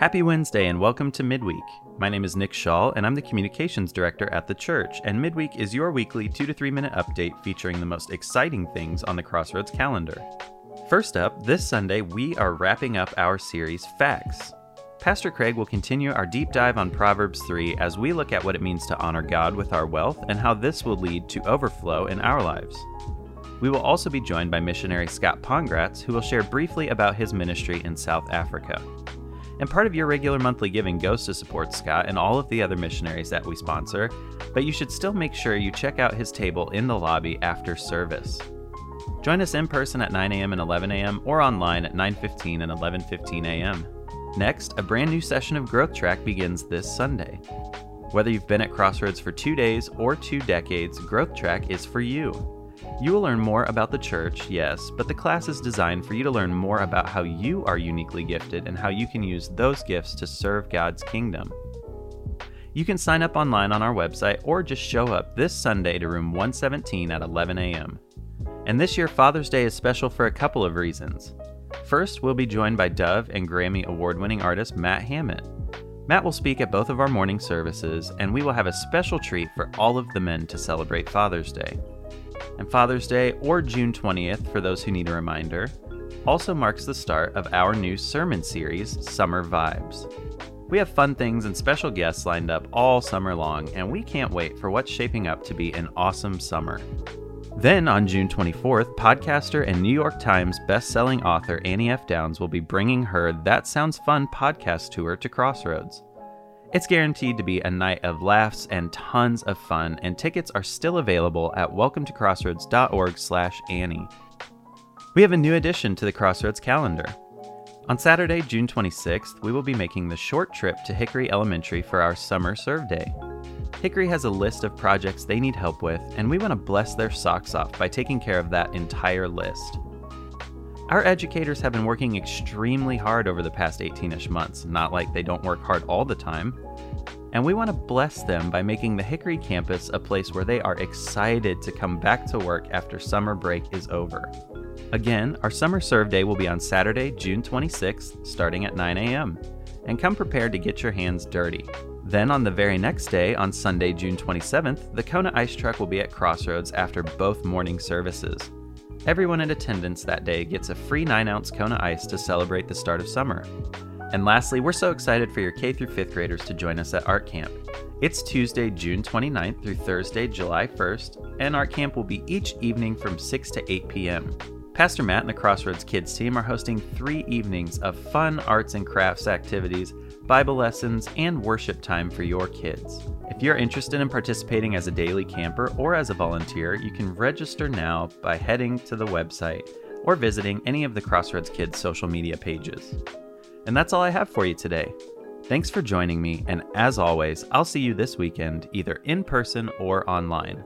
Happy Wednesday and welcome to Midweek. My name is Nick Shaw and I'm the Communications Director at the church, and Midweek is your weekly 2 to 3 minute update featuring the most exciting things on the Crossroads calendar. First up, this Sunday we are wrapping up our series Facts. Pastor Craig will continue our deep dive on Proverbs 3 as we look at what it means to honor God with our wealth and how this will lead to overflow in our lives. We will also be joined by missionary Scott Pongratz, who will share briefly about his ministry in South Africa and part of your regular monthly giving goes to support Scott and all of the other missionaries that we sponsor, but you should still make sure you check out his table in the lobby after service. Join us in person at 9 a.m. and 11 a.m. or online at 9:15 and 11:15 a.m. Next, a brand new session of Growth Track begins this Sunday. Whether you've been at Crossroads for 2 days or 2 decades, Growth Track is for you. You will learn more about the church, yes, but the class is designed for you to learn more about how you are uniquely gifted and how you can use those gifts to serve God's kingdom. You can sign up online on our website or just show up this Sunday to room 117 at 11 a.m. And this year, Father's Day is special for a couple of reasons. First, we'll be joined by Dove and Grammy award winning artist Matt Hammitt. Matt will speak at both of our morning services, and we will have a special treat for all of the men to celebrate Father's Day and Father's Day, or June 20th for those who need a reminder, also marks the start of our new sermon series, Summer Vibes. We have fun things and special guests lined up all summer long, and we can't wait for what's shaping up to be an awesome summer. Then on June 24th, podcaster and New York Times best-selling author Annie F. Downs will be bringing her That Sounds Fun podcast tour to Crossroads. It's guaranteed to be a night of laughs and tons of fun, and tickets are still available at welcometocrossroads.org/annie. We have a new addition to the Crossroads calendar. On Saturday, June 26th, we will be making the short trip to Hickory Elementary for our summer serve day. Hickory has a list of projects they need help with, and we want to bless their socks off by taking care of that entire list. Our educators have been working extremely hard over the past 18 ish months, not like they don't work hard all the time. And we want to bless them by making the Hickory campus a place where they are excited to come back to work after summer break is over. Again, our Summer Serve Day will be on Saturday, June 26th, starting at 9 a.m. And come prepared to get your hands dirty. Then, on the very next day, on Sunday, June 27th, the Kona Ice Truck will be at Crossroads after both morning services. Everyone in attendance that day gets a free 9 ounce Kona Ice to celebrate the start of summer. And lastly, we're so excited for your K through 5th graders to join us at Art Camp. It's Tuesday, June 29th through Thursday, July 1st, and Art Camp will be each evening from 6 to 8 p.m. Pastor Matt and the Crossroads Kids team are hosting three evenings of fun arts and crafts activities, Bible lessons, and worship time for your kids. If you're interested in participating as a daily camper or as a volunteer, you can register now by heading to the website or visiting any of the Crossroads Kids social media pages. And that's all I have for you today. Thanks for joining me, and as always, I'll see you this weekend either in person or online.